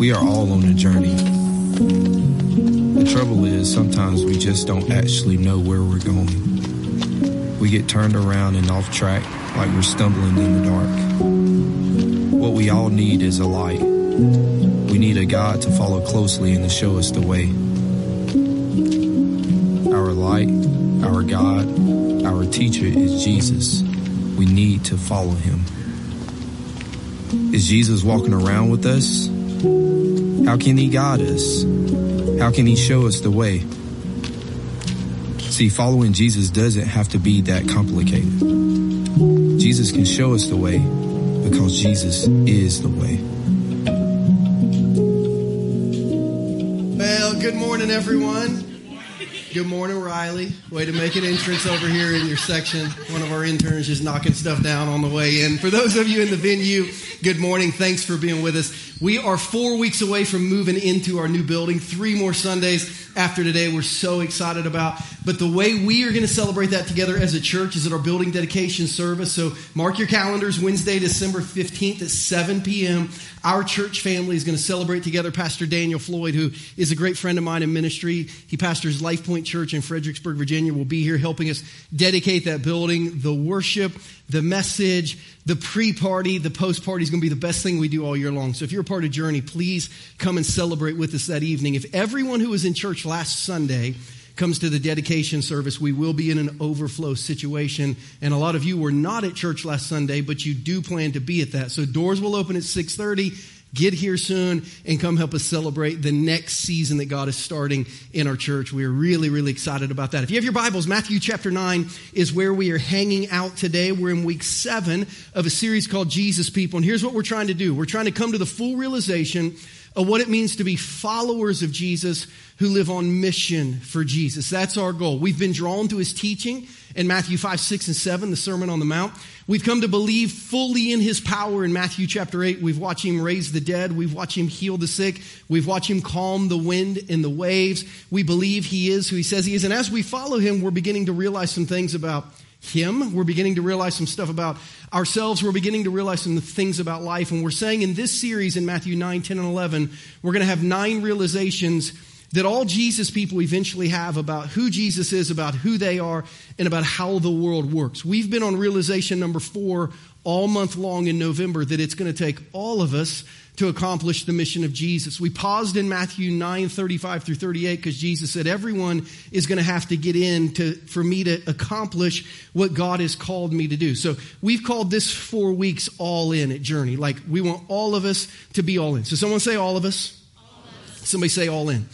We are all on a journey. The trouble is, sometimes we just don't actually know where we're going. We get turned around and off track like we're stumbling in the dark. What we all need is a light. We need a God to follow closely and to show us the way. Our light, our God, our teacher is Jesus. We need to follow him. Is Jesus walking around with us? How can he guide us? How can he show us the way? See, following Jesus doesn't have to be that complicated. Jesus can show us the way because Jesus is the way. Well, good morning, everyone. Good morning, Riley. Way to make an entrance over here in your section. One of our interns just knocking stuff down on the way in. For those of you in the venue, good morning. Thanks for being with us. We are four weeks away from moving into our new building. Three more Sundays after today we're so excited about. But the way we are going to celebrate that together as a church is at our building dedication service. So mark your calendars Wednesday, December 15th at 7 p.m. Our church family is going to celebrate together Pastor Daniel Floyd, who is a great friend of mine in ministry. He pastors Life Point Church in Fredericksburg, Virginia, will be here helping us dedicate that building. The worship, the message, the pre-party, the post-party is going to be the best thing we do all year long. So if you're a part of Journey, please come and celebrate with us that evening. If everyone who was in church last Sunday comes to the dedication service, we will be in an overflow situation. And a lot of you were not at church last Sunday, but you do plan to be at that. So doors will open at 630. Get here soon and come help us celebrate the next season that God is starting in our church. We are really, really excited about that. If you have your Bibles, Matthew chapter 9 is where we are hanging out today. We're in week seven of a series called Jesus People. And here's what we're trying to do. We're trying to come to the full realization of what it means to be followers of Jesus who live on mission for Jesus. That's our goal. We've been drawn to his teaching in Matthew 5, 6, and 7, the Sermon on the Mount. We've come to believe fully in his power in Matthew chapter 8. We've watched him raise the dead. We've watched him heal the sick. We've watched him calm the wind and the waves. We believe he is who he says he is. And as we follow him, we're beginning to realize some things about him. We're beginning to realize some stuff about ourselves. We're beginning to realize some things about life. And we're saying in this series in Matthew 9, 10, and 11, we're going to have nine realizations that all Jesus people eventually have about who Jesus is, about who they are, and about how the world works. We've been on realization number four all month long in November that it's going to take all of us to accomplish the mission of Jesus. We paused in Matthew 9, 35 through 38 because Jesus said everyone is going to have to get in to, for me to accomplish what God has called me to do. So we've called this four weeks all in at Journey. Like we want all of us to be all in. So someone say all of us. All of us. Somebody say all in.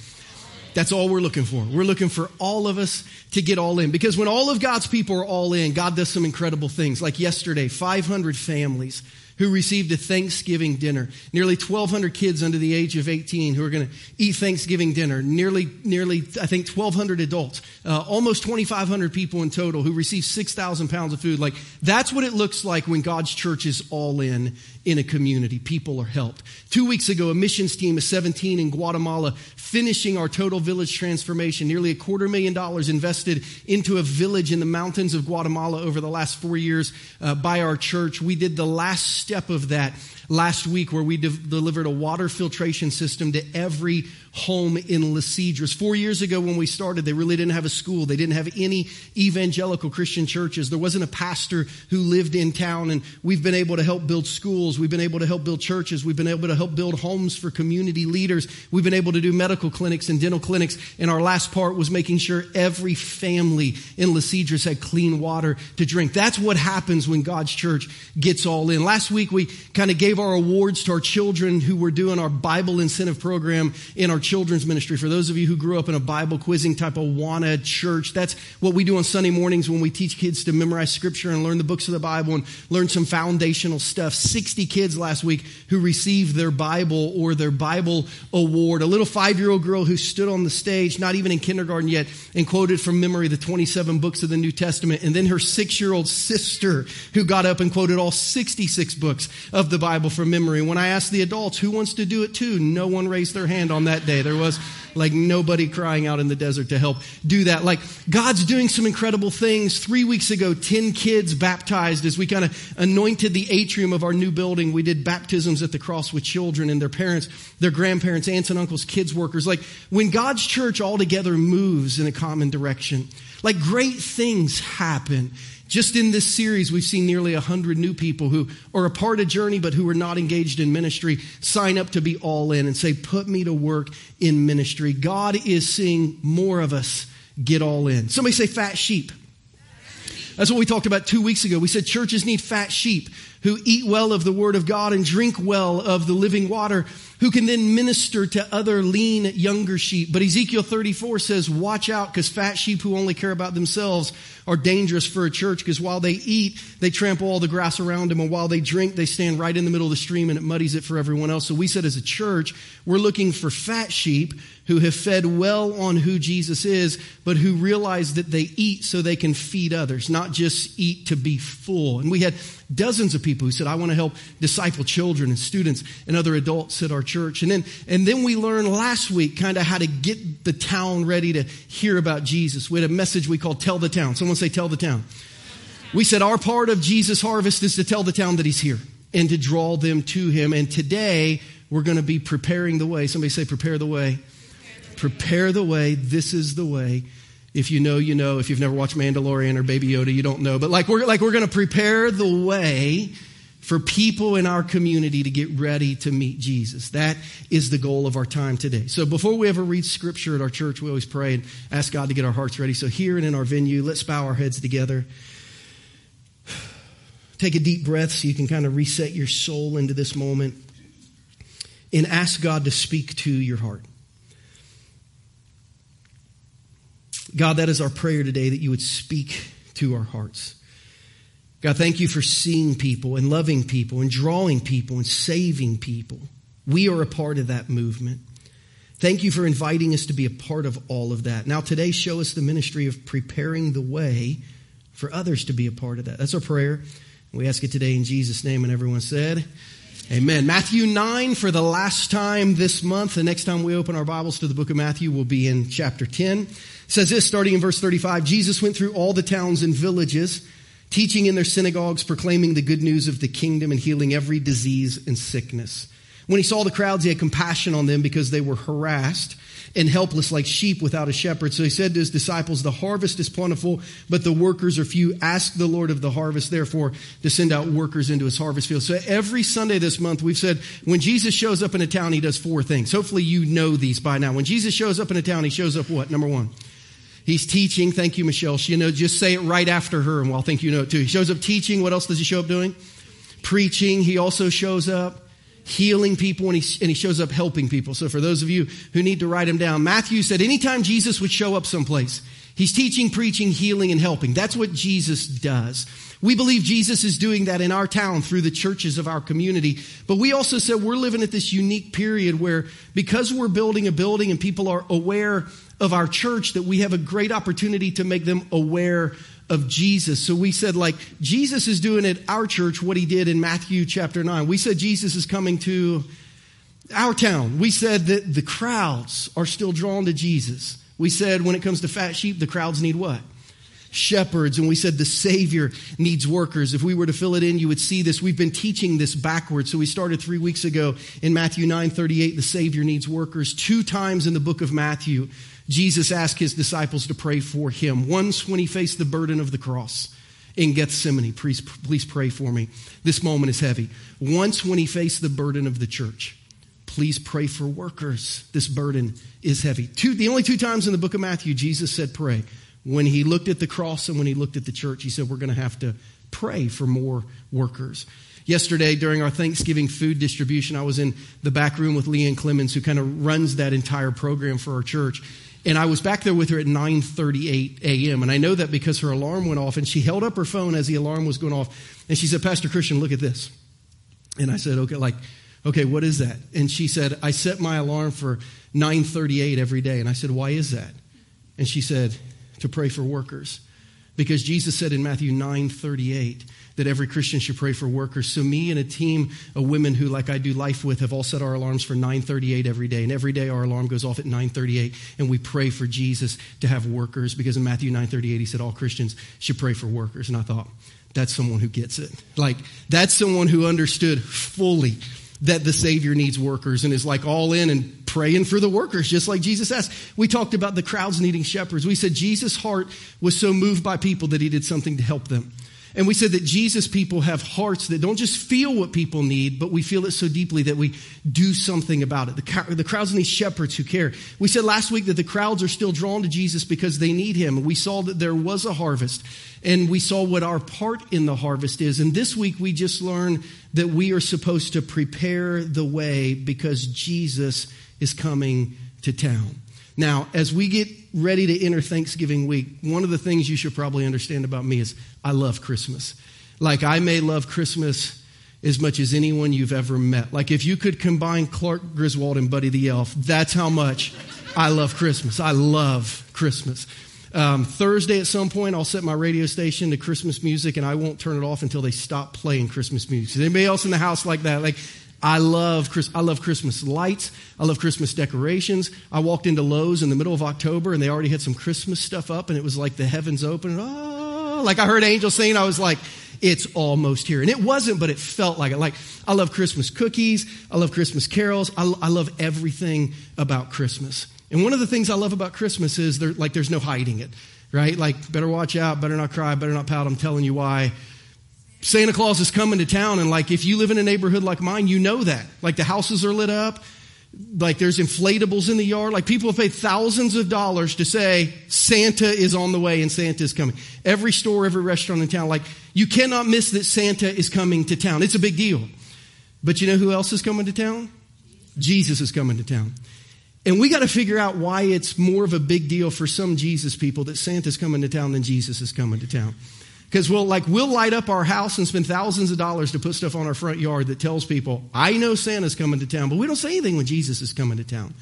That's all we're looking for. We're looking for all of us to get all in. Because when all of God's people are all in, God does some incredible things. Like yesterday, 500 families who received a Thanksgiving dinner. Nearly 1,200 kids under the age of 18 who are going to eat Thanksgiving dinner. Nearly, nearly, I think, 1,200 adults. Uh, almost 2,500 people in total who received 6,000 pounds of food. Like, that's what it looks like when God's church is all in in a community. People are helped. Two weeks ago, a missions team of 17 in Guatemala finishing our total village transformation. Nearly a quarter million dollars invested into a village in the mountains of Guatemala over the last four years uh, by our church. We did the last step of that last week where we de- delivered a water filtration system to every home in Les Cedres. Four years ago when we started, they really didn't have a school. They didn't have any evangelical Christian churches. There wasn't a pastor who lived in town and we've been able to help build schools. We've been able to help build churches. We've been able to help build homes for community leaders. We've been able to do medical clinics and dental clinics. And our last part was making sure every family in Les Cedres had clean water to drink. That's what happens when God's church gets all in. Last week we kind of gave our awards to our children who were doing our Bible incentive program in our children's ministry. For those of you who grew up in a Bible quizzing type of AWANA church, that's what we do on Sunday mornings when we teach kids to memorize scripture and learn the books of the Bible and learn some foundational stuff. 60 kids last week who received their Bible or their Bible award. A little five year old girl who stood on the stage, not even in kindergarten yet, and quoted from memory the 27 books of the New Testament. And then her six year old sister who got up and quoted all 66 books of the Bible Bible from memory. When I asked the adults who wants to do it too, no one raised their hand on that day. There was like nobody crying out in the desert to help do that. Like God's doing some incredible things. Three weeks ago, 10 kids baptized as we kind of anointed the atrium of our new building. We did baptisms at the cross with children and their parents, their grandparents, aunts and uncles, kids workers. Like when God's church all together moves in a common direction, like great things happen. Just in this series, we've seen nearly 100 new people who are a part of Journey but who are not engaged in ministry sign up to be all in and say, Put me to work in ministry. God is seeing more of us get all in. Somebody say, Fat sheep. That's what we talked about two weeks ago. We said churches need fat sheep who eat well of the word of God and drink well of the living water who can then minister to other lean younger sheep. But Ezekiel 34 says, watch out because fat sheep who only care about themselves are dangerous for a church because while they eat, they trample all the grass around them. And while they drink, they stand right in the middle of the stream and it muddies it for everyone else. So we said as a church, we're looking for fat sheep who have fed well on who Jesus is, but who realize that they eat so they can feed others, not just eat to be full. And we had dozens of people who said, I want to help disciple children and students and other adults at our church. And then, and then we learned last week kind of how to get the town ready to hear about Jesus. We had a message we called Tell the Town. Someone say, Tell the Town. We said our part of Jesus' harvest is to tell the town that he's here and to draw them to him. And today we're going to be preparing the way. Somebody say, Prepare the way. Prepare the way. This is the way. If you know, you know. If you've never watched Mandalorian or Baby Yoda, you don't know. But like we're like we're going to prepare the way for people in our community to get ready to meet Jesus. That is the goal of our time today. So before we ever read scripture at our church, we always pray and ask God to get our hearts ready. So here and in our venue, let's bow our heads together. Take a deep breath so you can kind of reset your soul into this moment and ask God to speak to your heart. God, that is our prayer today that you would speak to our hearts. God, thank you for seeing people and loving people and drawing people and saving people. We are a part of that movement. Thank you for inviting us to be a part of all of that. Now, today, show us the ministry of preparing the way for others to be a part of that. That's our prayer. We ask it today in Jesus' name. And everyone said, Amen. Matthew 9 for the last time this month. The next time we open our Bibles to the book of Matthew will be in chapter 10. It says this, starting in verse 35 Jesus went through all the towns and villages teaching in their synagogues, proclaiming the good news of the kingdom and healing every disease and sickness. When he saw the crowds, he had compassion on them because they were harassed and helpless like sheep without a shepherd. So he said to his disciples, The harvest is plentiful, but the workers are few. Ask the Lord of the harvest, therefore, to send out workers into his harvest field. So every Sunday this month, we've said when Jesus shows up in a town, he does four things. Hopefully you know these by now. When Jesus shows up in a town, he shows up what? Number one. He's teaching. Thank you, Michelle. She, you know, just say it right after her, and we'll think you know it too. He shows up teaching. What else does he show up doing? Preaching. He also shows up healing people, and he, and he shows up helping people. So for those of you who need to write him down, Matthew said anytime Jesus would show up someplace, he's teaching, preaching, healing, and helping. That's what Jesus does. We believe Jesus is doing that in our town through the churches of our community. But we also said we're living at this unique period where because we're building a building and people are aware of our church, that we have a great opportunity to make them aware of Jesus. So we said like Jesus is doing at our church what he did in Matthew chapter 9. We said Jesus is coming to our town. We said that the crowds are still drawn to Jesus. We said when it comes to fat sheep, the crowds need what? shepherds and we said the savior needs workers if we were to fill it in you would see this we've been teaching this backwards so we started three weeks ago in matthew 9 38 the savior needs workers two times in the book of matthew jesus asked his disciples to pray for him. Once when he faced the burden of the cross in gethsemane please, please pray for me. This moment is heavy. Once when he faced the burden of the church please pray for workers. This burden is heavy. Two, the only two times in the book of matthew jesus said pray. When he looked at the cross and when he looked at the church, he said, We're going to have to pray for more workers. Yesterday, during our Thanksgiving food distribution, I was in the back room with Leanne Clemens, who kind of runs that entire program for our church. And I was back there with her at 9:38 a.m. And I know that because her alarm went off, and she held up her phone as the alarm was going off, and she said, "Pastor Christian, look at this." And I said, "Okay, like, okay, what is that?" And she said, "I set my alarm for 9:38 every day." And I said, "Why is that?" And she said, to pray for workers. Because Jesus said in Matthew 9 38 that every Christian should pray for workers. So me and a team of women who, like I do life with, have all set our alarms for 938 every day. And every day our alarm goes off at 938 and we pray for Jesus to have workers because in Matthew 938 he said all Christians should pray for workers. And I thought, that's someone who gets it. Like, that's someone who understood fully that the Savior needs workers and is like all in and praying for the workers, just like Jesus asked. We talked about the crowds needing shepherds. We said Jesus' heart was so moved by people that he did something to help them. And we said that Jesus people have hearts that don't just feel what people need, but we feel it so deeply that we do something about it. The, the crowds need shepherds who care. We said last week that the crowds are still drawn to Jesus because they need him. We saw that there was a harvest and we saw what our part in the harvest is. And this week we just learned that we are supposed to prepare the way because Jesus is coming to town. Now, as we get ready to enter Thanksgiving week, one of the things you should probably understand about me is I love Christmas. Like, I may love Christmas as much as anyone you've ever met. Like, if you could combine Clark Griswold and Buddy the Elf, that's how much I love Christmas. I love Christmas. Um, Thursday at some point, I'll set my radio station to Christmas music, and I won't turn it off until they stop playing Christmas music. Is anybody else in the house like that? Like, I love, I love Christmas lights. I love Christmas decorations. I walked into Lowe's in the middle of October and they already had some Christmas stuff up and it was like the heavens open. Oh, like I heard angels singing. I was like, it's almost here. And it wasn't, but it felt like it. Like, I love Christmas cookies. I love Christmas carols. I, I love everything about Christmas. And one of the things I love about Christmas is there, like, there's no hiding it, right? Like, better watch out, better not cry, better not pout. I'm telling you why. Santa Claus is coming to town, and like if you live in a neighborhood like mine, you know that. Like the houses are lit up, like there's inflatables in the yard. Like people have paid thousands of dollars to say Santa is on the way and Santa is coming. Every store, every restaurant in town, like you cannot miss that Santa is coming to town. It's a big deal. But you know who else is coming to town? Jesus is coming to town. And we got to figure out why it's more of a big deal for some Jesus people that Santa's coming to town than Jesus is coming to town. Because we'll like we'll light up our house and spend thousands of dollars to put stuff on our front yard that tells people, I know Santa's coming to town, but we don't say anything when Jesus is coming to town.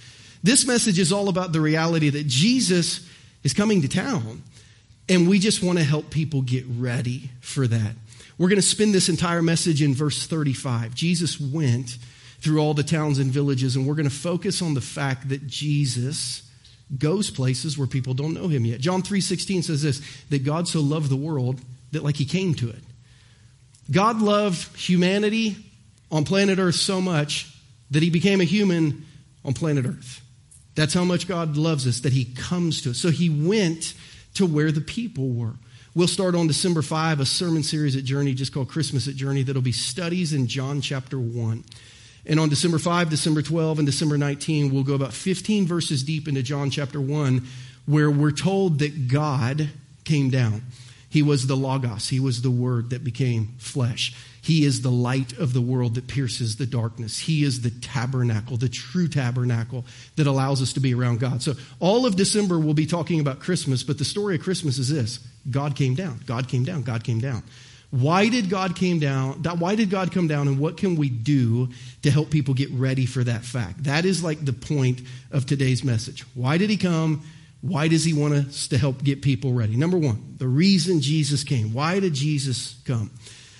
This message is all about the reality that Jesus is coming to town. And we just want to help people get ready for that. We're going to spend this entire message in verse 35. Jesus went through all the towns and villages, and we're going to focus on the fact that Jesus goes places where people don't know him yet. John 3:16 says this that God so loved the world that like he came to it. God loved humanity on planet Earth so much that he became a human on planet Earth. That's how much God loves us, that he comes to us. So he went to where the people were. We'll start on December 5, a sermon series at Journey just called Christmas at Journey that'll be studies in John chapter 1. And on December 5, December 12, and December 19, we'll go about 15 verses deep into John chapter 1, where we're told that God came down. He was the Logos. He was the Word that became flesh. He is the light of the world that pierces the darkness. He is the tabernacle, the true tabernacle that allows us to be around God. So, all of December we'll be talking about Christmas, but the story of Christmas is this God came down. God came down. God came down. Why did God came down? Why did God come down and what can we do to help people get ready for that fact? That is like the point of today's message. Why did he come? Why does he want us to help get people ready? Number one, the reason Jesus came. Why did Jesus come?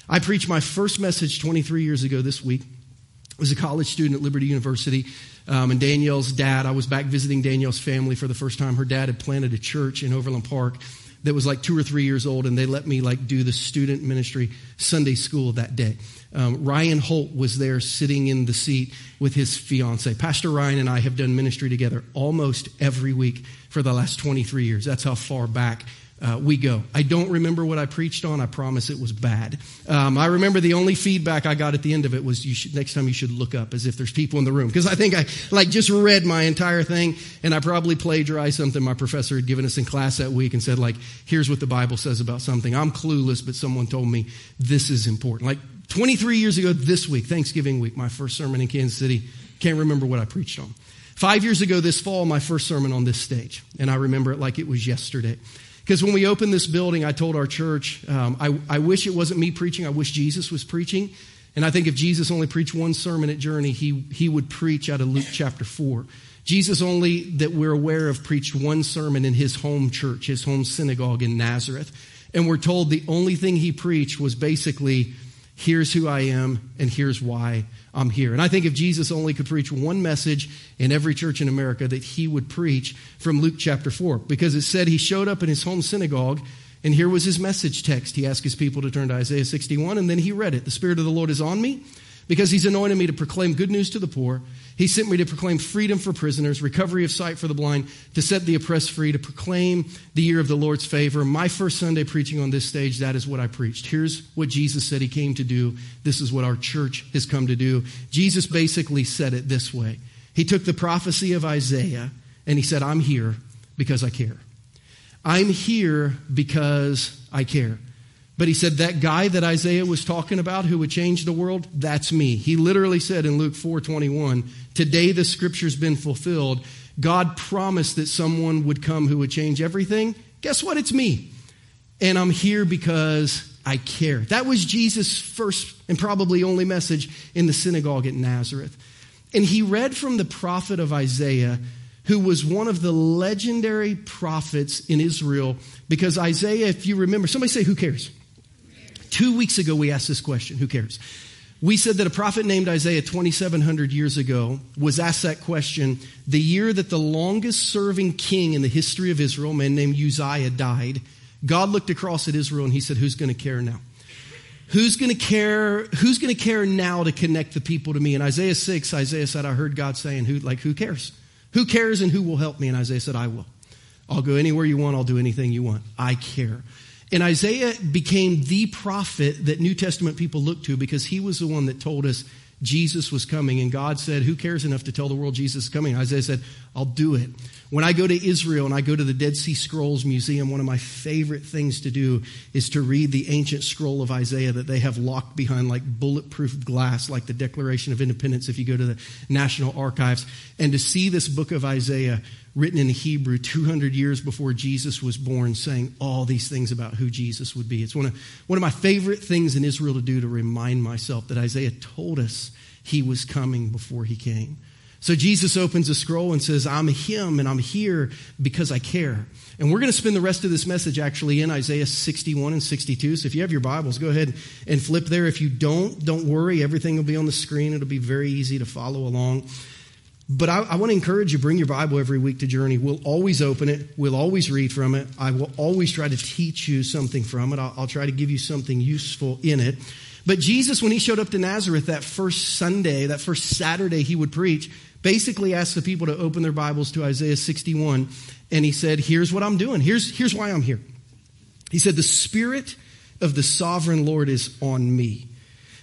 I preached my first message 23 years ago this week. I was a college student at Liberty University. Um, and Danielle's dad, I was back visiting Danielle's family for the first time. Her dad had planted a church in Overland Park that was like two or three years old, and they let me like do the student ministry Sunday school that day. Um, Ryan Holt was there sitting in the seat with his fiance. Pastor Ryan and I have done ministry together almost every week for the last 23 years. That's how far back uh, we go. I don't remember what I preached on. I promise it was bad. Um, I remember the only feedback I got at the end of it was, "You should next time you should look up as if there's people in the room," because I think I like just read my entire thing and I probably plagiarized something my professor had given us in class that week and said, "Like, here's what the Bible says about something." I'm clueless, but someone told me this is important. Like 23 years ago this week, Thanksgiving week, my first sermon in Kansas City. Can't remember what I preached on. Five years ago this fall, my first sermon on this stage, and I remember it like it was yesterday. Because when we opened this building, I told our church, um, I, I wish it wasn't me preaching. I wish Jesus was preaching. And I think if Jesus only preached one sermon at Journey, he, he would preach out of Luke chapter 4. Jesus only, that we're aware of, preached one sermon in his home church, his home synagogue in Nazareth. And we're told the only thing he preached was basically, here's who I am and here's why I'm here. And I think if Jesus only could preach one message in every church in America, that he would preach from Luke chapter 4, because it said he showed up in his home synagogue. And here was his message text. He asked his people to turn to Isaiah 61, and then he read it. The Spirit of the Lord is on me because he's anointed me to proclaim good news to the poor. He sent me to proclaim freedom for prisoners, recovery of sight for the blind, to set the oppressed free, to proclaim the year of the Lord's favor. My first Sunday preaching on this stage, that is what I preached. Here's what Jesus said he came to do. This is what our church has come to do. Jesus basically said it this way He took the prophecy of Isaiah and he said, I'm here because I care. I'm here because I care. But he said that guy that Isaiah was talking about who would change the world, that's me. He literally said in Luke 4:21, "Today the scripture's been fulfilled. God promised that someone would come who would change everything. Guess what? It's me. And I'm here because I care." That was Jesus' first and probably only message in the synagogue at Nazareth. And he read from the prophet of Isaiah who was one of the legendary prophets in Israel because Isaiah, if you remember, somebody say, Who cares? Two weeks ago, we asked this question Who cares? We said that a prophet named Isaiah 2,700 years ago was asked that question the year that the longest serving king in the history of Israel, a man named Uzziah, died. God looked across at Israel and he said, Who's going to care now? Who's going to care? Who's going to care now to connect the people to me? In Isaiah 6, Isaiah said, I heard God saying, who, like, who cares? Who cares and who will help me? And Isaiah said, I will. I'll go anywhere you want. I'll do anything you want. I care. And Isaiah became the prophet that New Testament people look to because he was the one that told us Jesus was coming. And God said, Who cares enough to tell the world Jesus is coming? Isaiah said, I'll do it. When I go to Israel and I go to the Dead Sea Scrolls Museum, one of my favorite things to do is to read the ancient scroll of Isaiah that they have locked behind like bulletproof glass, like the Declaration of Independence if you go to the National Archives, and to see this book of Isaiah written in Hebrew 200 years before Jesus was born, saying all these things about who Jesus would be. It's one of, one of my favorite things in Israel to do to remind myself that Isaiah told us he was coming before he came. So Jesus opens a scroll and says, I'm him and I'm here because I care. And we're going to spend the rest of this message actually in Isaiah 61 and 62. So if you have your Bibles, go ahead and flip there. If you don't, don't worry. Everything will be on the screen. It'll be very easy to follow along. But I, I, want to encourage you, bring your Bible every week to Journey. We'll always open it. We'll always read from it. I will always try to teach you something from it. I'll, I'll try to give you something useful in it. But Jesus, when he showed up to Nazareth that first Sunday, that first Saturday he would preach, basically asked the people to open their Bibles to Isaiah 61. And he said, Here's what I'm doing. Here's, here's why I'm here. He said, The Spirit of the sovereign Lord is on me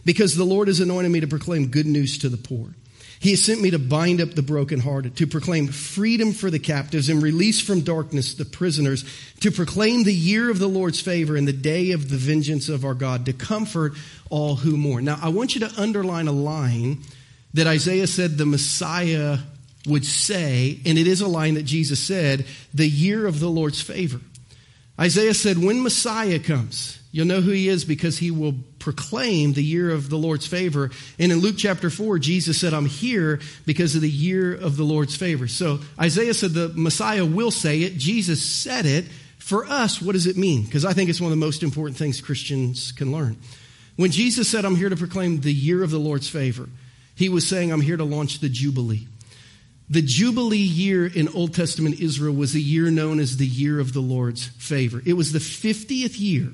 because the Lord has anointed me to proclaim good news to the poor. He has sent me to bind up the brokenhearted, to proclaim freedom for the captives and release from darkness the prisoners, to proclaim the year of the Lord's favor and the day of the vengeance of our God, to comfort all who mourn. Now, I want you to underline a line that Isaiah said the Messiah would say, and it is a line that Jesus said, the year of the Lord's favor. Isaiah said, when Messiah comes, You'll know who he is because he will proclaim the year of the Lord's favor. And in Luke chapter 4, Jesus said, I'm here because of the year of the Lord's favor. So Isaiah said the Messiah will say it. Jesus said it. For us, what does it mean? Because I think it's one of the most important things Christians can learn. When Jesus said, I'm here to proclaim the year of the Lord's favor, he was saying, I'm here to launch the Jubilee. The Jubilee year in Old Testament Israel was a year known as the year of the Lord's favor. It was the 50th year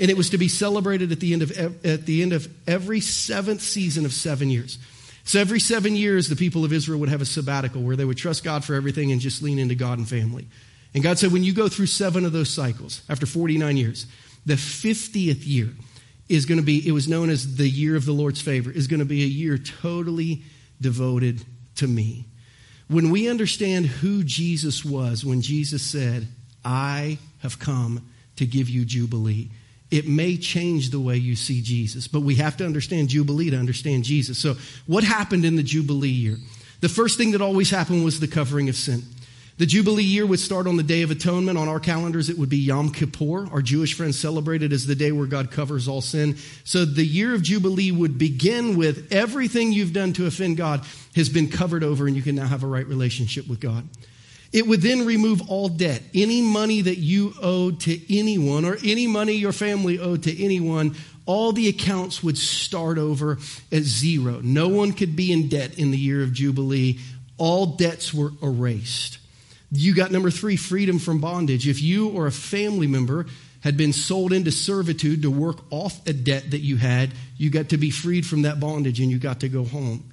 and it was to be celebrated at the end of at the end of every seventh season of seven years. So every seven years, the people of Israel would have a sabbatical where they would trust God for everything and just lean into God and family. And God said, when you go through seven of those cycles, after 49 years, the 50th year is going to be, it was known as the year of the Lord's favor, is going to be a year totally devoted to me. When we understand who Jesus was, when Jesus said, I have come to give you Jubilee, it may change the way you see Jesus. But we have to understand Jubilee to understand Jesus. So, what happened in the Jubilee year? The first thing that always happened was the covering of sin. The Jubilee year would start on the Day of Atonement. On our calendars, it would be Yom Kippur. Our Jewish friends celebrate it as the day where God covers all sin. So the year of Jubilee would begin with everything you've done to offend God has been covered over, and you can now have a right relationship with God. It would then remove all debt. Any money that you owed to anyone or any money your family owed to anyone, all the accounts would start over at zero. No one could be in debt in the year of Jubilee. All debts were erased. You got number three, freedom from bondage. If you or a family member had been sold into servitude to work off a debt that you had, you got to be freed from that bondage and you got to go home.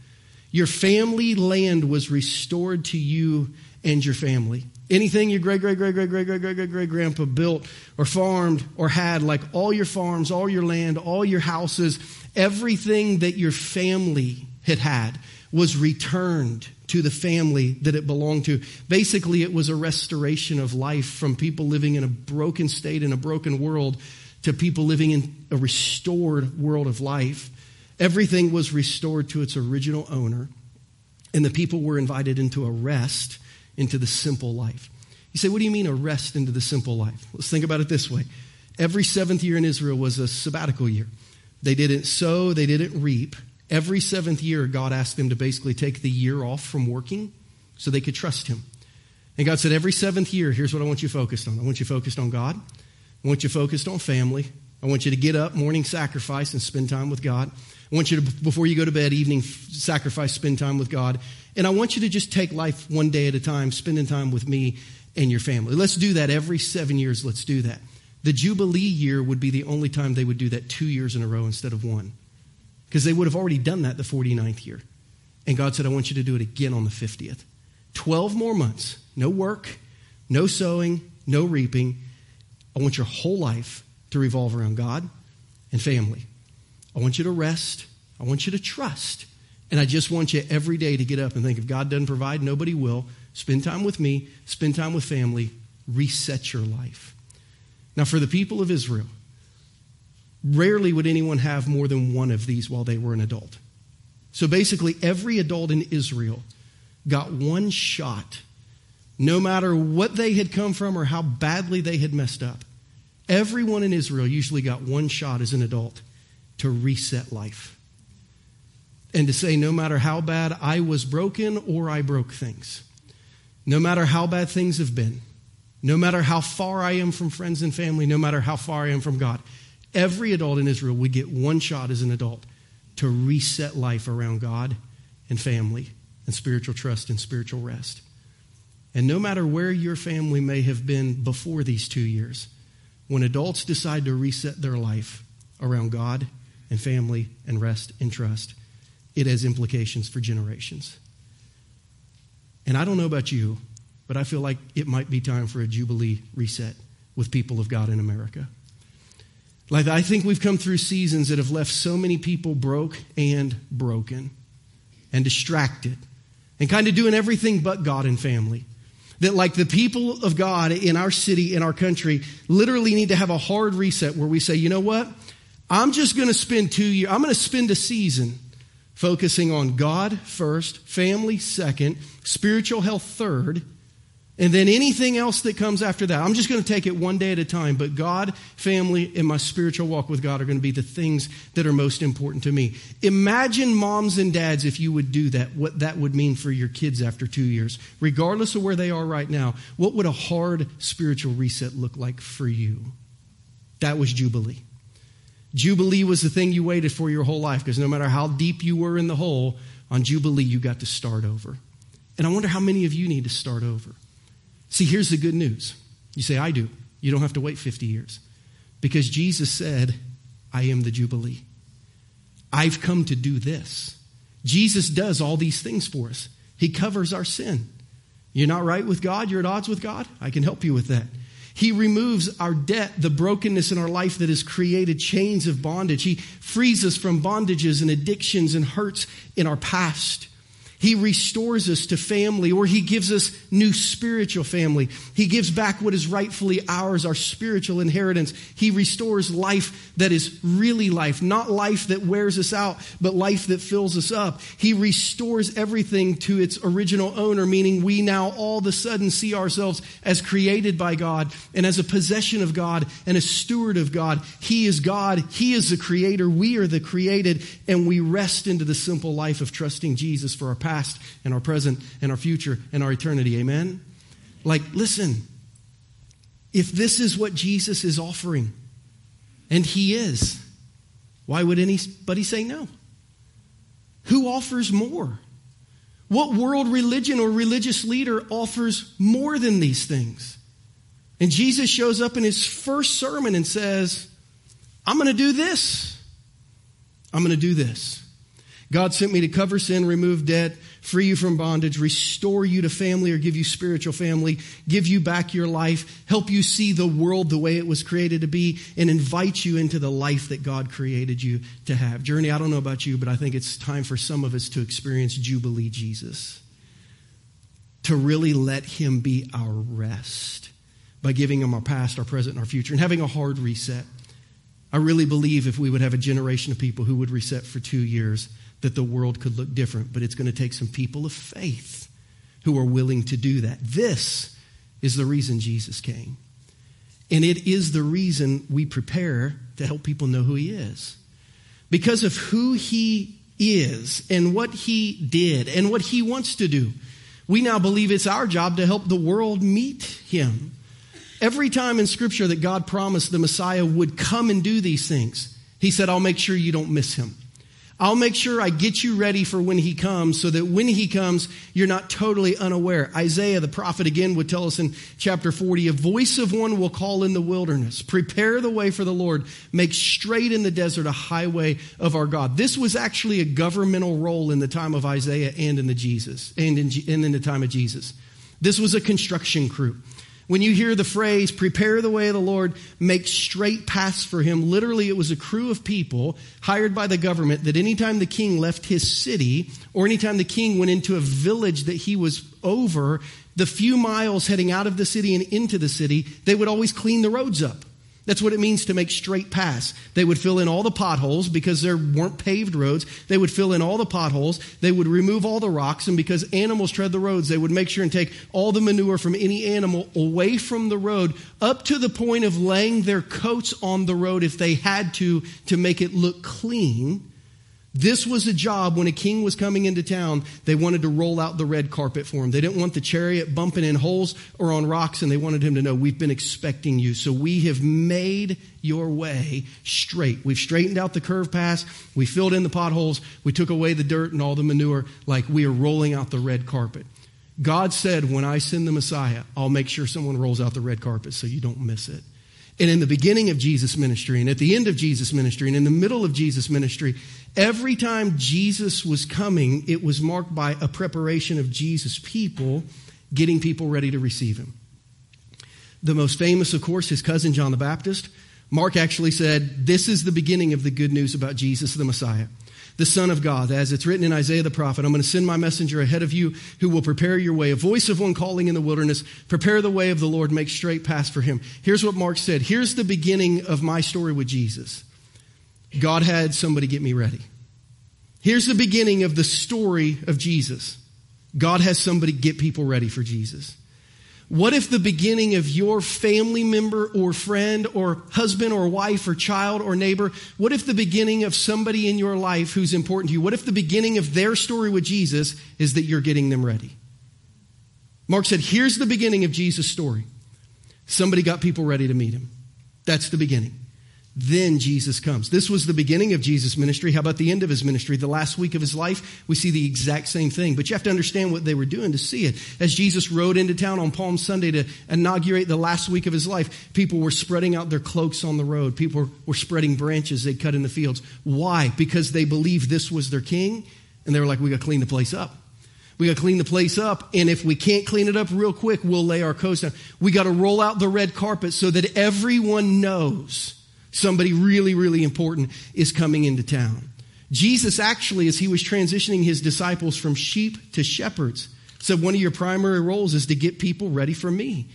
Your family land was restored to you and your family. Anything your great, great, great, great, great, great, great, great, great grandpa built or farmed or had, like all your farms, all your land, all your houses, everything that your family had had was returned to the family that it belonged to. Basically, it was a restoration of life from people living in a broken state in a broken world to people living in a restored world of life. Everything was restored to its original owner, and the people were invited into a rest into the simple life. You say, what do you mean a rest into the simple life? Let's think about it this way. Every seventh year in Israel was a sabbatical year. They didn't sow, they didn't reap. Every seventh year, God asked them to basically take the year off from working so they could trust Him. And God said, every seventh year, here's what I want you focused on. I want you focused on God. I want you focused on family. I want you to get up, morning sacrifice, and spend time with God. I want you to, before you go to bed, evening sacrifice, spend time with God. And I want you to just take life one day at a time, spending time with me and your family. Let's do that every seven years. Let's do that. The Jubilee year would be the only time they would do that two years in a row instead of one. Because they would have already done that the 49th year. And God said, I want you to do it again on the 50th. 12 more months. No work, no sowing, no reaping. I want your whole life to revolve around God and family. I want you to rest. I want you to trust. And I just want you every day to get up and think if God doesn't provide, nobody will. Spend time with me, spend time with family, reset your life. Now, for the people of Israel, rarely would anyone have more than one of these while they were an adult. So basically, every adult in Israel got one shot, no matter what they had come from or how badly they had messed up. Everyone in Israel usually got one shot as an adult to reset life and to say, no matter how bad I was broken or I broke things, no matter how bad things have been, no matter how far I am from friends and family, no matter how far I am from God, every adult in Israel would get one shot as an adult to reset life around God and family and spiritual trust and spiritual rest. And no matter where your family may have been before these two years, when adults decide to reset their life around God and family and rest and trust, it has implications for generations. And I don't know about you, but I feel like it might be time for a Jubilee reset with people of God in America. Like, I think we've come through seasons that have left so many people broke and broken and distracted and kind of doing everything but God and family. That, like, the people of God in our city, in our country, literally need to have a hard reset where we say, you know what? I'm just going to spend two years, I'm going to spend a season focusing on God first, family second, spiritual health third, and then anything else that comes after that. I'm just going to take it one day at a time, but God, family, and my spiritual walk with God are going to be the things that are most important to me. Imagine moms and dads if you would do that, what that would mean for your kids after two years. Regardless of where they are right now, what would a hard spiritual reset look like for you? That was Jubilee. Jubilee was the thing you waited for your whole life because no matter how deep you were in the hole, on Jubilee you got to start over. And I wonder how many of you need to start over. See, here's the good news. You say, I do. You don't have to wait 50 years. Because Jesus said, I am the Jubilee. I've come to do this. Jesus does all these things for us. He covers our sin. You're not right with God, you're at odds with God. I can help you with that. He removes our debt, the brokenness in our life that has created chains of bondage. He frees us from bondages and addictions and hurts in our past. He restores us to family, or He gives us new spiritual family. He gives back what is rightfully ours, our spiritual inheritance. He restores life that is really life, not life that wears us out, but life that fills us up. He restores everything to its original owner, meaning we now all of a sudden see ourselves as created by God and as a possession of God and a steward of God. He is God. He is the creator. We are the created, and we rest into the simple life of trusting Jesus for our past and our present and our future and our eternity. Amen? Like, listen, if this is what Jesus is offering, and he is, why would anybody say no? Who offers more? What world religion or religious leader offers more than these things? And Jesus shows up in his first sermon and says, I'm going to do this. I'm going to do this. God sent me to cover sin, remove debt, free you from bondage, restore you to family or give you spiritual family, give you back your life, help you see the world the way it was created to be, and invite you into the life that God created you to have. Journey, I don't know about you, but I think it's time for some of us to experience Jubilee Jesus. To really let Him be our rest by giving Him our past, our present, and our future, and having a hard reset. I really believe if we would have a generation of people who would reset for two years, that the world could look different. But it's going to take some people of faith who are willing to do that. This is the reason Jesus came. And it is the reason we prepare to help people know who he is. Because of who he is and what he did and what he wants to do, we now believe it's our job to help the world meet him. Every time in Scripture that God promised the Messiah would come and do these things, he said, I'll make sure you don't miss him. I'll make sure I get you ready for when he comes so that when he comes, you're not totally unaware. Isaiah the prophet again would tell us in chapter 40, a voice of one will call in the wilderness, prepare the way for the Lord, make straight in the desert a highway of our God. This was actually a governmental role in the time of Isaiah and in the Jesus, and in, and in the time of Jesus. This was a construction crew. When you hear the phrase, prepare the way of the Lord, make straight paths for him, literally it was a crew of people hired by the government that anytime the king left his city or anytime the king went into a village that he was over, the few miles heading out of the city and into the city, they would always clean the roads up. That's what it means to make straight paths. They would fill in all the potholes because there weren't paved roads. They would fill in all the potholes. They would remove all the rocks. And because animals tread the roads, they would make sure and take all the manure from any animal away from the road up to the point of laying their coats on the road if they had to, to make it look clean. This was a job when a king was coming into town, they wanted to roll out the red carpet for him. They didn't want the chariot bumping in holes or on rocks, and they wanted him to know, We've been expecting you. So we have made your way straight. We've straightened out the curve paths, we filled in the potholes, we took away the dirt and all the manure, like we are rolling out the red carpet. God said, When I send the Messiah, I'll make sure someone rolls out the red carpet so you don't miss it. And in the beginning of Jesus' ministry, and at the end of Jesus' ministry, and in the middle of Jesus' ministry, every time Jesus was coming, it was marked by a preparation of Jesus' people getting people ready to receive him. The most famous, of course, his cousin John the Baptist. Mark actually said, This is the beginning of the good news about Jesus, the Messiah the Son of God. As it's written in Isaiah the prophet, I'm going to send my messenger ahead of you who will prepare your way. A voice of one calling in the wilderness, prepare the way of the Lord, make straight paths for him. Here's what Mark said. Here's the beginning of my story with Jesus. God had somebody get me ready. Here's the beginning of the story of Jesus. God has somebody get people ready for Jesus. What if the beginning of your family member or friend or husband or wife or child or neighbor, what if the beginning of somebody in your life who's important to you, what if the beginning of their story with Jesus is that you're getting them ready? Mark said, here's the beginning of Jesus' story. Somebody got people ready to meet him. That's the beginning. Then Jesus comes. This was the beginning of Jesus' ministry. How about the end of his ministry? The last week of his life, we see the exact same thing. But you have to understand what they were doing to see it. As Jesus rode into town on Palm Sunday to inaugurate the last week of his life, people were spreading out their cloaks on the road. People were spreading branches they cut in the fields. Why? Because they believed this was their king, and they were like, we got to clean the place up. We got to clean the place up, and if we can't clean it up real quick, we'll lay our coats down. We got to roll out the red carpet so that everyone knows somebody really, really important is coming into town. Jesus actually, as he was transitioning his disciples from sheep to shepherds, said, One of your primary roles is to get people ready for me.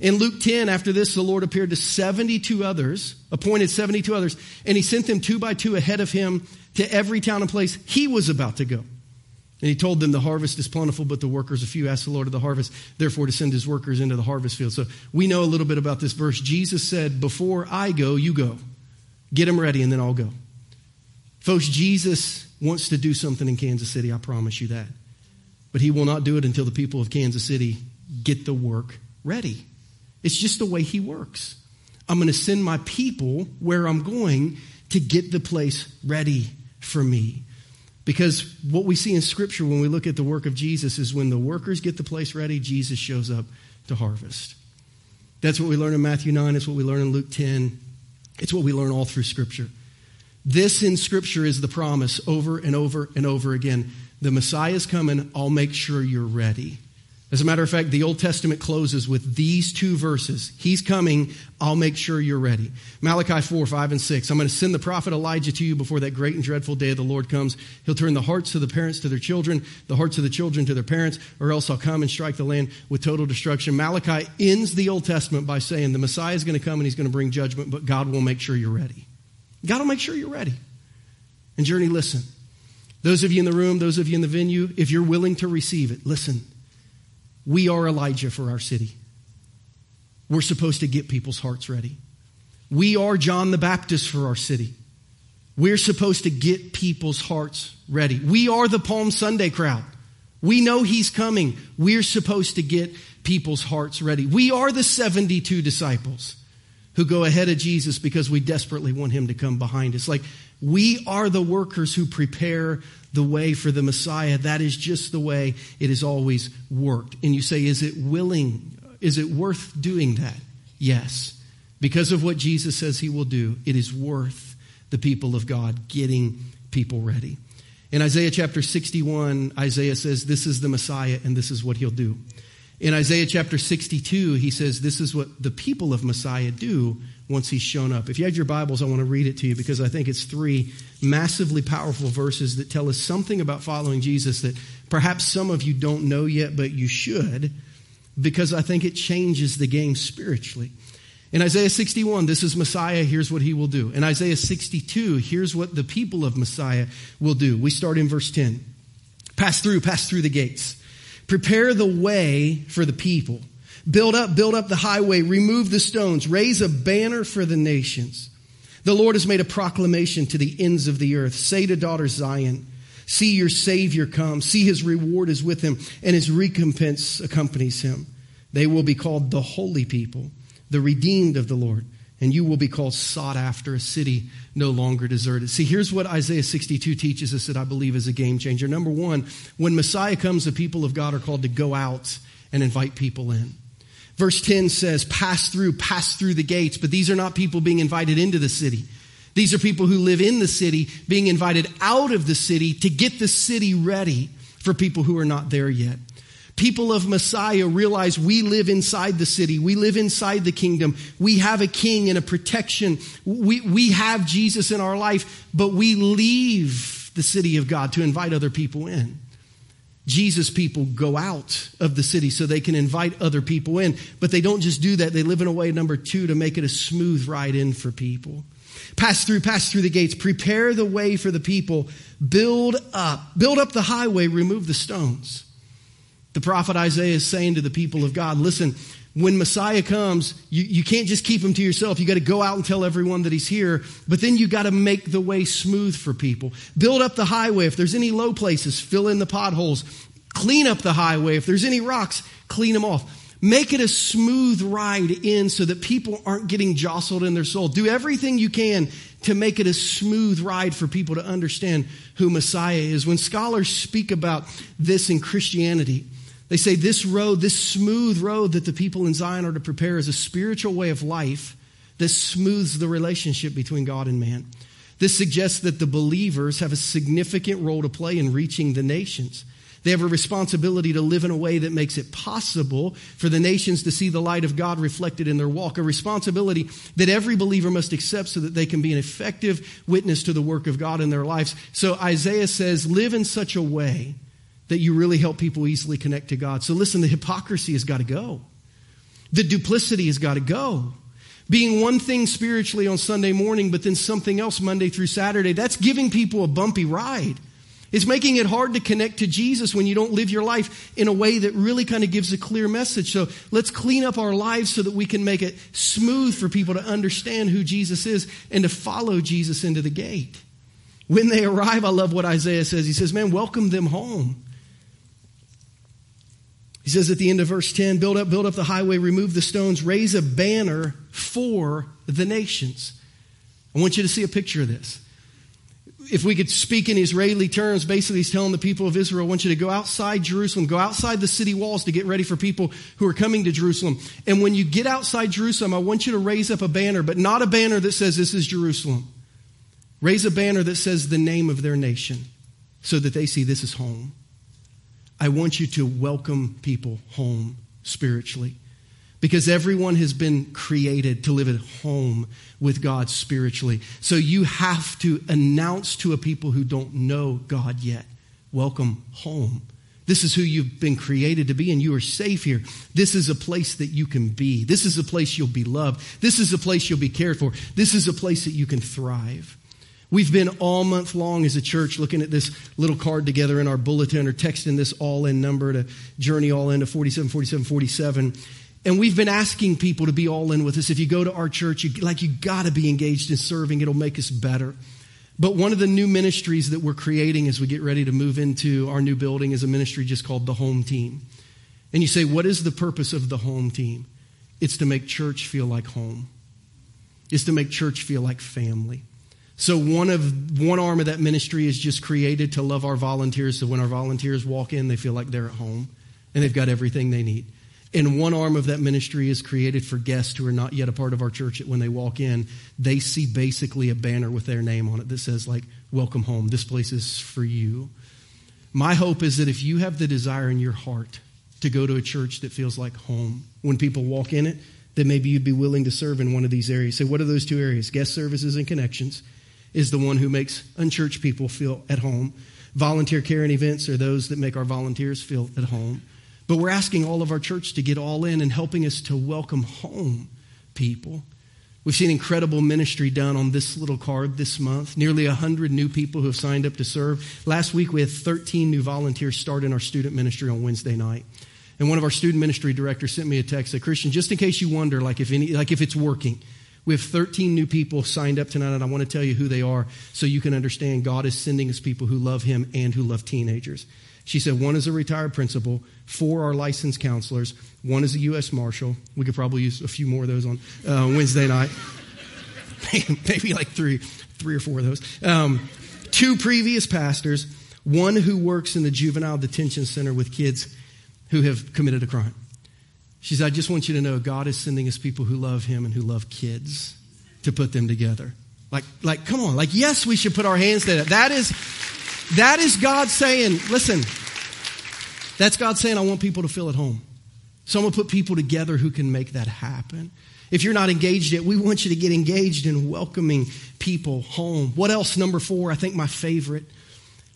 In Luke 10, after this, the Lord appeared to 72 others, appointed 72 others, and he sent them two by two ahead of him to every town and place he was about to go. And he told them, The harvest is plentiful, but the workers are few. Ask the Lord of the harvest, therefore, to send his workers into the harvest field. So we know a little bit about this verse. Jesus said, Before I go, you go. Get them ready, and then I'll go. Folks, Jesus wants to do something in Kansas City. I promise you that. But he will not do it until the people of Kansas City get the work ready. It's just the way He works. I'm going to send my people where I'm going to get the place ready for me. Because what we see in Scripture when we look at the work of Jesus is when the workers get the place ready, Jesus shows up to harvest. That's what we learn in Matthew 9. It's what we learn in Luke 10. It's what we learn all through Scripture. This in Scripture is the promise over and over and over again. The Messiah is coming. I'll make sure you're ready. As a matter of fact, the Old Testament closes with these two verses. He's coming. I'll make sure you're ready. Malachi 4, 5, and 6. I'm going to send the prophet Elijah to you before that great and dreadful day of the Lord comes. He'll turn the hearts of the parents to their children, the hearts of the children to their parents, or else I'll come and strike the land with total destruction. Malachi ends the Old Testament by saying the Messiah is going to come and he's going to bring judgment, but God will make sure you're ready. God will make sure you're ready. And Journey, listen. Those of you in the room, those of you in the venue, if you're willing to receive it, listen. We are Elijah for our city. We're supposed to get people's hearts ready. We are John the Baptist for our city. We're supposed to get people's hearts ready. We are the Palm Sunday crowd. We know he's coming. We're supposed to get people's hearts ready. We are the 72 disciples who go ahead of Jesus because we desperately want him to come behind us. Like, we are the workers who prepare the way for the Messiah. That is just the way it has always worked. And you say, is it willing? Is it worth doing that? Yes. Because of what Jesus says he will do, it is worth the people of God getting people ready. In Isaiah chapter 61, Isaiah says, This is the Messiah and this is what he'll do. In Isaiah chapter 62, he says, This is what the people of Messiah do once he's shown up. If you have your Bibles, I want to read it to you because I think it's three massively powerful verses that tell us something about following Jesus that perhaps some of you don't know yet, but you should because I think it changes the game spiritually. In Isaiah 61, this is Messiah, here's what he will do. In Isaiah 62, here's what the people of Messiah will do. We start in verse 10. Pass through, pass through the gates. Prepare the way for the people Build up, build up the highway, remove the stones, raise a banner for the nations. The Lord has made a proclamation to the ends of the earth. Say to daughter Zion, see your Savior come. See his reward is with him, and his recompense accompanies him. They will be called the holy people, the redeemed of the Lord, and you will be called sought after, a city no longer deserted. See, here's what Isaiah 62 teaches us that I believe is a game changer. Number one, when Messiah comes, the people of God are called to go out and invite people in. Verse 10 says, pass through, pass through the gates. But these are not people being invited into the city. These are people who live in the city being invited out of the city to get the city ready for people who are not there yet. People of Messiah realize we live inside the city. We live inside the kingdom. We have a king and a protection. We, we have Jesus in our life, but we leave the city of God to invite other people in. Jesus people go out of the city so they can invite other people in. But they don't just do that. They live in a way, number two, to make it a smooth ride in for people. Pass through, pass through the gates, prepare the way for the people, build up, build up the highway, remove the stones. The prophet Isaiah is saying to the people of God, listen, when Messiah comes, you, you can't just keep him to yourself. You got to go out and tell everyone that he's here, but then you got to make the way smooth for people. Build up the highway. If there's any low places, fill in the potholes. Clean up the highway. If there's any rocks, clean them off. Make it a smooth ride in so that people aren't getting jostled in their soul. Do everything you can to make it a smooth ride for people to understand who Messiah is. When scholars speak about this in Christianity, they say this road, this smooth road that the people in Zion are to prepare is a spiritual way of life that smooths the relationship between God and man. This suggests that the believers have a significant role to play in reaching the nations. They have a responsibility to live in a way that makes it possible for the nations to see the light of God reflected in their walk, a responsibility that every believer must accept so that they can be an effective witness to the work of God in their lives. So Isaiah says, live in such a way that you really help people easily connect to God. So listen, the hypocrisy has got to go. The duplicity has got to go. Being one thing spiritually on Sunday morning, but then something else Monday through Saturday, that's giving people a bumpy ride. It's making it hard to connect to Jesus when you don't live your life in a way that really kind of gives a clear message. So let's clean up our lives so that we can make it smooth for people to understand who Jesus is and to follow Jesus into the gate. When they arrive, I love what Isaiah says. He says, Man, welcome them home. He says at the end of verse 10 build up, build up the highway, remove the stones, raise a banner for the nations. I want you to see a picture of this. If we could speak in Israeli terms, basically he's telling the people of Israel, I want you to go outside Jerusalem, go outside the city walls to get ready for people who are coming to Jerusalem. And when you get outside Jerusalem, I want you to raise up a banner, but not a banner that says this is Jerusalem. Raise a banner that says the name of their nation so that they see this is home. I want you to welcome people home spiritually because everyone has been created to live at home with God spiritually. So you have to announce to a people who don't know God yet, welcome home. This is who you've been created to be, and you are safe here. This is a place that you can be. This is a place you'll be loved. This is a place you'll be cared for. This is a place that you can thrive. We've been all month long as a church looking at this little card together in our bulletin or texting this all in number to journey all in to 47, 47, 47. And we've been asking people to be all in with us. If you go to our church, you, like you got to be engaged in serving. It'll make us better. But one of the new ministries that we're creating as we get ready to move into our new building is a ministry just called the Home Team. And you say, what is the purpose of the Home Team? It's to make church feel like home. It's to make church feel like family. So one of one arm of that ministry is just created to love our volunteers. So when our volunteers walk in, they feel like they're at home and they've got everything they need. And one arm of that ministry is created for guests who are not yet a part of our church. That when they walk in, they see basically a banner with their name on it that says like "Welcome home. This place is for you." My hope is that if you have the desire in your heart to go to a church that feels like home, when people walk in it, that maybe you'd be willing to serve in one of these areas. So, what are those two areas? Guest services and connections is the one who makes unchurched people feel at home. Volunteer care and events are those that make our volunteers feel at home. But we're asking all of our church to get all in and helping us to welcome home people. We've seen incredible ministry done on this little card this month. Nearly 100 new people who have signed up to serve. Last week, we had 13 new volunteers start in our student ministry on Wednesday night. And one of our student ministry directors sent me a text, said, Christian, just in case you wonder, like if, any, like if it's working, we have 13 new people signed up tonight, and I want to tell you who they are so you can understand God is sending us people who love Him and who love teenagers. She said one is a retired principal, four are licensed counselors, one is a U.S. Marshal. We could probably use a few more of those on uh, Wednesday night. Maybe like three, three or four of those. Um, two previous pastors, one who works in the juvenile detention center with kids who have committed a crime. She said, I just want you to know God is sending us people who love Him and who love kids to put them together. Like, like, come on. Like, yes, we should put our hands to that. That is, that is God saying, listen, that's God saying, I want people to feel at home. So I'm going to put people together who can make that happen. If you're not engaged yet, we want you to get engaged in welcoming people home. What else? Number four, I think my favorite.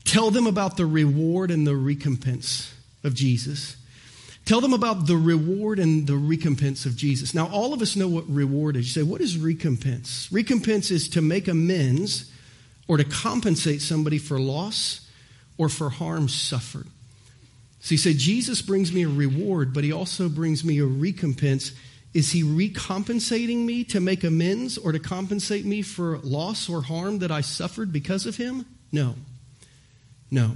Tell them about the reward and the recompense of Jesus. Tell them about the reward and the recompense of Jesus. Now, all of us know what reward is. You say, what is recompense? Recompense is to make amends or to compensate somebody for loss or for harm suffered. So you say, Jesus brings me a reward, but he also brings me a recompense. Is he recompensating me to make amends or to compensate me for loss or harm that I suffered because of him? No. No.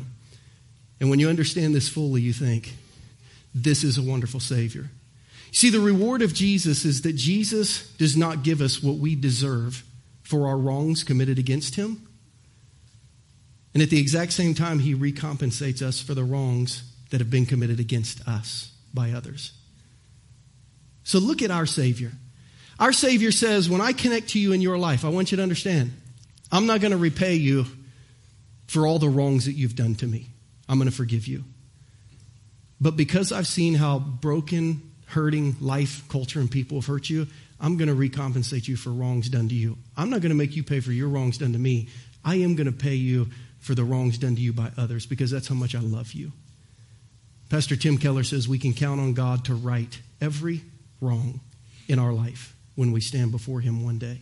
And when you understand this fully, you think, this is a wonderful Savior. See, the reward of Jesus is that Jesus does not give us what we deserve for our wrongs committed against him. And at the exact same time, he recompensates us for the wrongs that have been committed against us by others. So look at our Savior. Our Savior says, When I connect to you in your life, I want you to understand, I'm not going to repay you for all the wrongs that you've done to me. I'm going to forgive you. But because I've seen how broken, hurting life, culture, and people have hurt you, I'm going to recompensate you for wrongs done to you. I'm not going to make you pay for your wrongs done to me. I am going to pay you for the wrongs done to you by others because that's how much I love you. Pastor Tim Keller says we can count on God to right every wrong in our life when we stand before Him one day.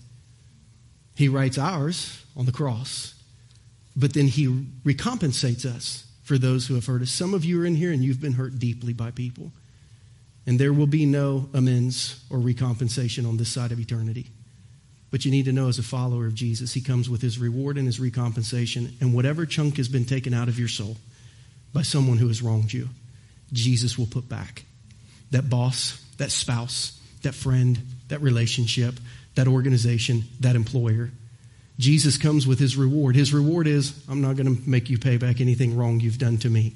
He writes ours on the cross, but then He recompensates us for those who have hurt us. Some of you are in here and you've been hurt deeply by people. And there will be no amends or recompensation on this side of eternity. But you need to know as a follower of Jesus, he comes with his reward and his recompensation, and whatever chunk has been taken out of your soul by someone who has wronged you, Jesus will put back. That boss, that spouse, that friend, that relationship, that organization, that employer. Jesus comes with his reward. His reward is, I'm not going to make you pay back anything wrong you've done to me.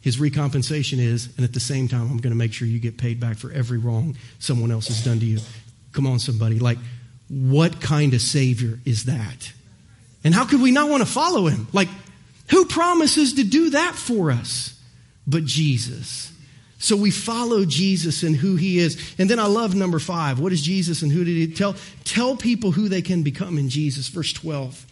His recompensation is, and at the same time, I'm going to make sure you get paid back for every wrong someone else has done to you. Come on, somebody. Like, what kind of Savior is that? And how could we not want to follow him? Like, who promises to do that for us? But Jesus. So we follow Jesus and who he is. And then I love number five. What is Jesus and who did he tell? Tell people who they can become in Jesus. Verse 12.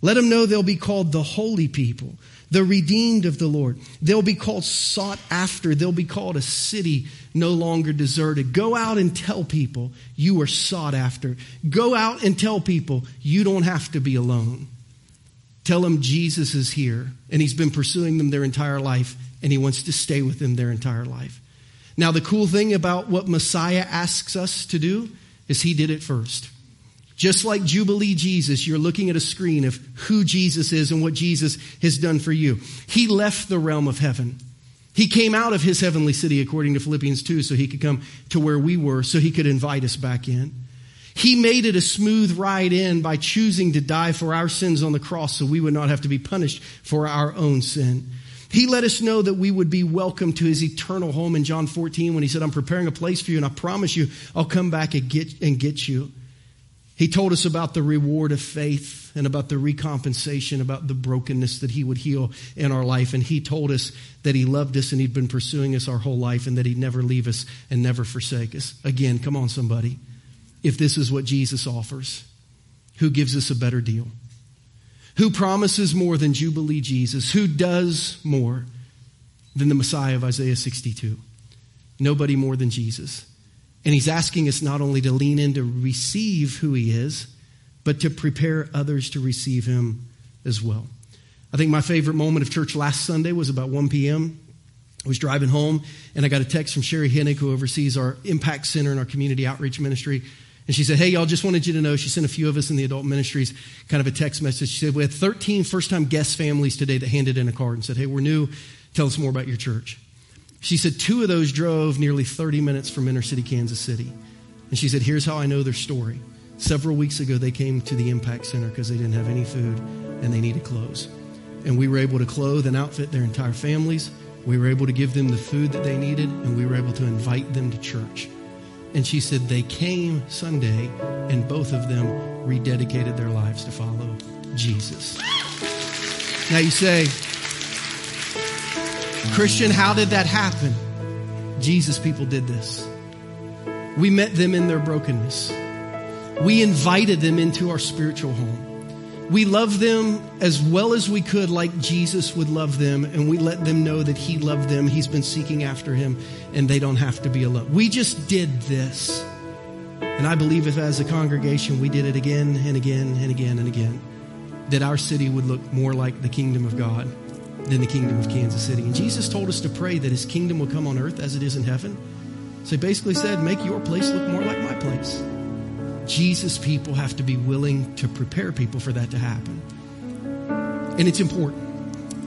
Let them know they'll be called the holy people, the redeemed of the Lord. They'll be called sought after. They'll be called a city no longer deserted. Go out and tell people you are sought after. Go out and tell people you don't have to be alone. Tell them Jesus is here and he's been pursuing them their entire life and he wants to stay with them their entire life. Now, the cool thing about what Messiah asks us to do is he did it first. Just like Jubilee Jesus, you're looking at a screen of who Jesus is and what Jesus has done for you. He left the realm of heaven. He came out of his heavenly city, according to Philippians 2, so he could come to where we were, so he could invite us back in. He made it a smooth ride in by choosing to die for our sins on the cross so we would not have to be punished for our own sin. He let us know that we would be welcome to his eternal home in John 14 when he said, I'm preparing a place for you and I promise you I'll come back and get, and get you. He told us about the reward of faith and about the recompensation, about the brokenness that he would heal in our life. And he told us that he loved us and he'd been pursuing us our whole life and that he'd never leave us and never forsake us. Again, come on, somebody. If this is what Jesus offers, who gives us a better deal? Who promises more than Jubilee Jesus? Who does more than the Messiah of Isaiah 62? Nobody more than Jesus. And he's asking us not only to lean in to receive who he is, but to prepare others to receive him as well. I think my favorite moment of church last Sunday was about 1 p.m. I was driving home and I got a text from Sherry Hinnick, who oversees our Impact Center and our community outreach ministry. And she said, Hey, y'all, just wanted you to know. She sent a few of us in the adult ministries kind of a text message. She said, We had 13 first time guest families today that handed in a card and said, Hey, we're new. Tell us more about your church. She said, Two of those drove nearly 30 minutes from inner city, Kansas City. And she said, Here's how I know their story. Several weeks ago, they came to the Impact Center because they didn't have any food and they needed clothes. And we were able to clothe and outfit their entire families. We were able to give them the food that they needed, and we were able to invite them to church. And she said they came Sunday and both of them rededicated their lives to follow Jesus. Now you say, Christian, how did that happen? Jesus people did this. We met them in their brokenness. We invited them into our spiritual home. We loved them as well as we could, like Jesus would love them, and we let them know that He loved them. He's been seeking after Him, and they don't have to be alone. We just did this. And I believe if, as a congregation, we did it again and again and again and again, that our city would look more like the kingdom of God than the kingdom of Kansas City. And Jesus told us to pray that His kingdom will come on earth as it is in heaven. So He basically said, make your place look more like my place. Jesus people have to be willing to prepare people for that to happen. And it's important.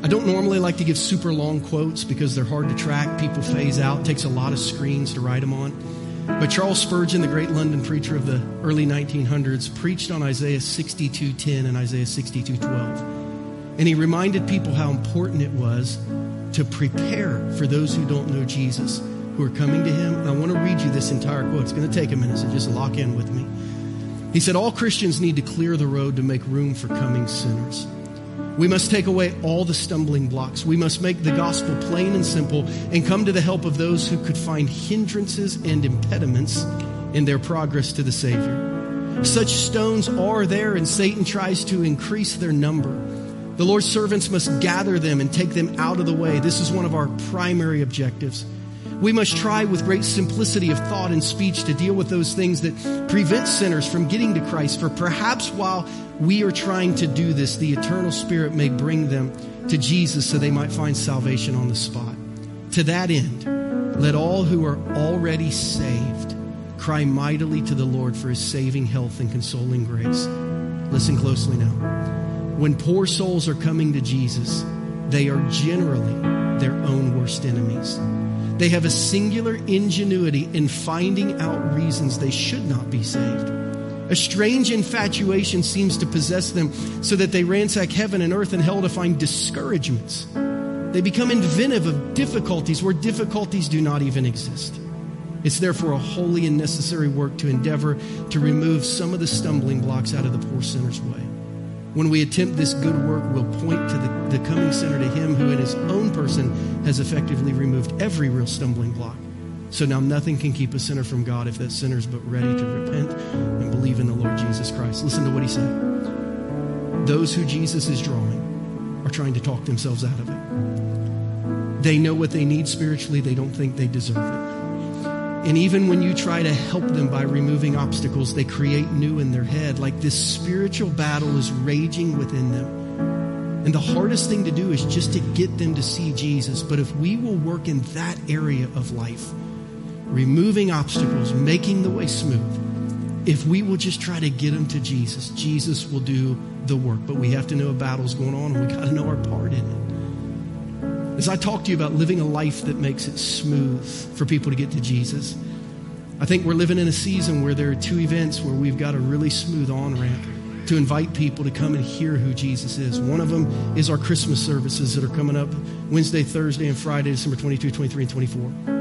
I don't normally like to give super long quotes because they're hard to track. People phase out. Takes a lot of screens to write them on. But Charles Spurgeon, the great London preacher of the early 1900s, preached on Isaiah 62:10 and Isaiah 62:12. And he reminded people how important it was to prepare for those who don't know Jesus, who are coming to him. And I want to read you this entire quote. It's going to take a minute, so just lock in with me. He said, All Christians need to clear the road to make room for coming sinners. We must take away all the stumbling blocks. We must make the gospel plain and simple and come to the help of those who could find hindrances and impediments in their progress to the Savior. Such stones are there, and Satan tries to increase their number. The Lord's servants must gather them and take them out of the way. This is one of our primary objectives. We must try with great simplicity of thought and speech to deal with those things that prevent sinners from getting to Christ. For perhaps while we are trying to do this, the eternal Spirit may bring them to Jesus so they might find salvation on the spot. To that end, let all who are already saved cry mightily to the Lord for his saving health and consoling grace. Listen closely now. When poor souls are coming to Jesus, they are generally their own worst enemies. They have a singular ingenuity in finding out reasons they should not be saved. A strange infatuation seems to possess them so that they ransack heaven and earth and hell to find discouragements. They become inventive of difficulties where difficulties do not even exist. It's therefore a holy and necessary work to endeavor to remove some of the stumbling blocks out of the poor sinner's way. When we attempt this good work, we'll point to the, the coming sinner to him who in his own person has effectively removed every real stumbling block. So now nothing can keep a sinner from God if that sinner is but ready to repent and believe in the Lord Jesus Christ. Listen to what he said. Those who Jesus is drawing are trying to talk themselves out of it. They know what they need spiritually, they don't think they deserve it. And even when you try to help them by removing obstacles, they create new in their head. Like this spiritual battle is raging within them. And the hardest thing to do is just to get them to see Jesus. But if we will work in that area of life, removing obstacles, making the way smooth, if we will just try to get them to Jesus, Jesus will do the work. But we have to know a battle's going on and we got to know our part in it. As I talk to you about living a life that makes it smooth for people to get to Jesus, I think we're living in a season where there are two events where we've got a really smooth on ramp to invite people to come and hear who Jesus is. One of them is our Christmas services that are coming up Wednesday, Thursday, and Friday, December 22, 23, and 24.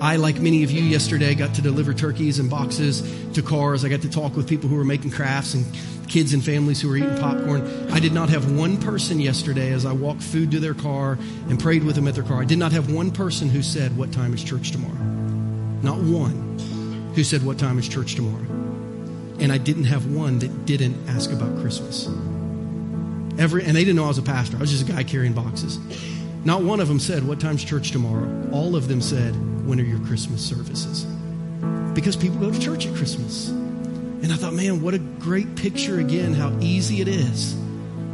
I, like many of you yesterday, got to deliver turkeys and boxes to cars. I got to talk with people who were making crafts and kids and families who were eating popcorn. I did not have one person yesterday as I walked food to their car and prayed with them at their car. I did not have one person who said, What time is church tomorrow? Not one who said, What time is church tomorrow? And I didn't have one that didn't ask about Christmas. Every, and they didn't know I was a pastor. I was just a guy carrying boxes. Not one of them said, What time's church tomorrow? All of them said, When are your Christmas services? Because people go to church at Christmas. And I thought, man, what a great picture again, how easy it is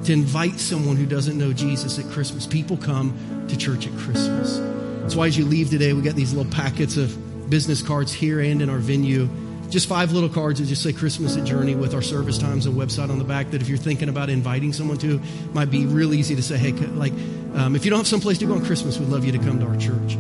to invite someone who doesn't know Jesus at Christmas. People come to church at Christmas. That's why as you leave today, we got these little packets of business cards here and in our venue. Just five little cards that just say Christmas at Journey with our service times and website on the back. That if you're thinking about inviting someone to, might be real easy to say, hey, like, um, if you don't have someplace to go on Christmas, we'd love you to come to our church.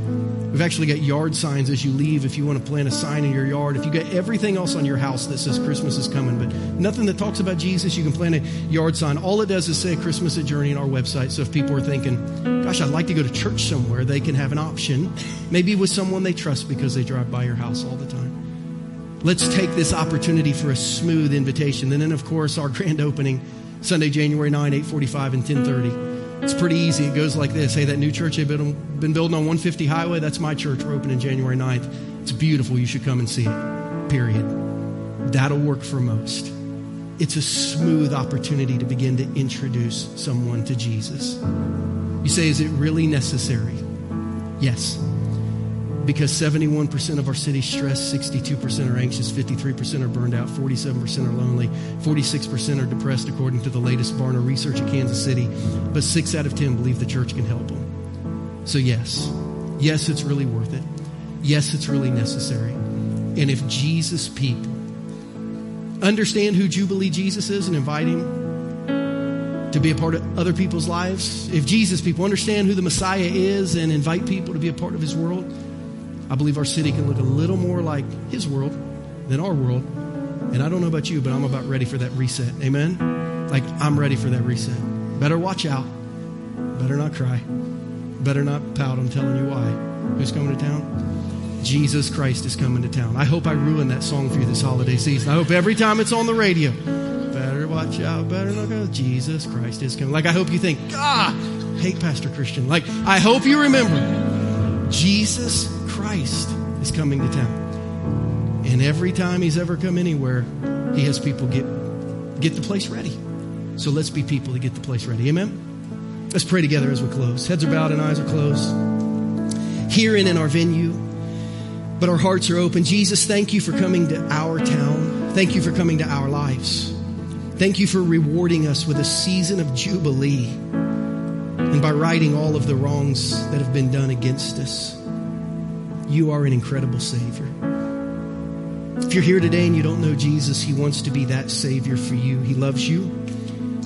We've actually got yard signs as you leave if you want to plant a sign in your yard. If you got everything else on your house that says Christmas is coming, but nothing that talks about Jesus, you can plant a yard sign. All it does is say Christmas at Journey on our website. So if people are thinking, gosh, I'd like to go to church somewhere, they can have an option, maybe with someone they trust because they drive by your house all the time. Let's take this opportunity for a smooth invitation. And then, of course, our grand opening, Sunday, January 9, 845 and 1030. It's pretty easy. It goes like this Hey, that new church they've been, been building on 150 Highway, that's my church. We're opening January 9th. It's beautiful. You should come and see it. Period. That'll work for most. It's a smooth opportunity to begin to introduce someone to Jesus. You say, Is it really necessary? Yes because 71% of our city stressed, 62% are anxious, 53% are burned out, 47% are lonely, 46% are depressed, according to the latest Barna research at Kansas City. But six out of 10 believe the church can help them. So, yes, yes, it's really worth it. Yes, it's really necessary. And if Jesus people understand who Jubilee Jesus is and invite him to be a part of other people's lives, if Jesus people understand who the Messiah is and invite people to be a part of his world, I believe our city can look a little more like his world than our world. And I don't know about you, but I'm about ready for that reset. Amen? Like, I'm ready for that reset. Better watch out. Better not cry. Better not pout. I'm telling you why. Who's coming to town? Jesus Christ is coming to town. I hope I ruined that song for you this holiday season. I hope every time it's on the radio, better watch out, better not go. Jesus Christ is coming. Like, I hope you think, ah, hate Pastor Christian. Like, I hope you remember Jesus Christ is coming to town. And every time he's ever come anywhere, he has people get, get the place ready. So let's be people to get the place ready. Amen? Let's pray together as we close. Heads are bowed and eyes are closed. Here and in our venue, but our hearts are open. Jesus, thank you for coming to our town. Thank you for coming to our lives. Thank you for rewarding us with a season of jubilee and by righting all of the wrongs that have been done against us. You are an incredible Savior. If you're here today and you don't know Jesus, He wants to be that Savior for you. He loves you.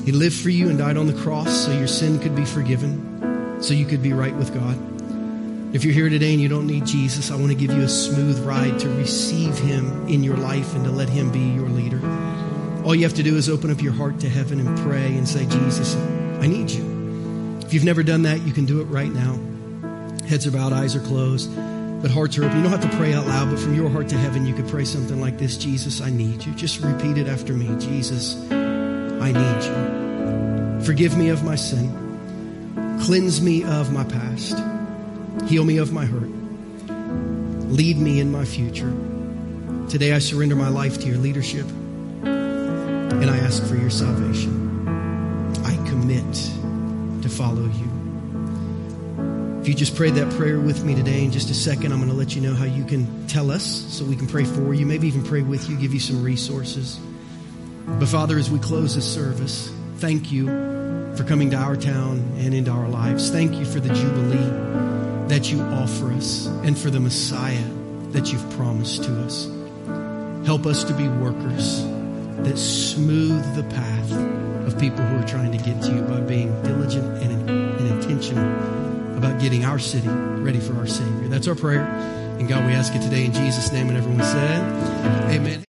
He lived for you and died on the cross so your sin could be forgiven, so you could be right with God. If you're here today and you don't need Jesus, I want to give you a smooth ride to receive him in your life and to let him be your leader. All you have to do is open up your heart to heaven and pray and say, Jesus, I need you. If you've never done that, you can do it right now. Heads are bowed, eyes are closed, but hearts are open. You don't have to pray out loud, but from your heart to heaven, you could pray something like this Jesus, I need you. Just repeat it after me Jesus, I need you. Forgive me of my sin, cleanse me of my past, heal me of my hurt, lead me in my future. Today, I surrender my life to your leadership and I ask for your salvation. I commit to follow you. If you just prayed that prayer with me today, in just a second, I'm going to let you know how you can tell us so we can pray for you, maybe even pray with you, give you some resources. But Father, as we close this service, thank you for coming to our town and into our lives. Thank you for the Jubilee that you offer us and for the Messiah that you've promised to us. Help us to be workers that smooth the path of people who are trying to get to you by being diligent and, and intentional about getting our city ready for our Savior. That's our prayer. And God, we ask it today in Jesus' name. And everyone said, Amen.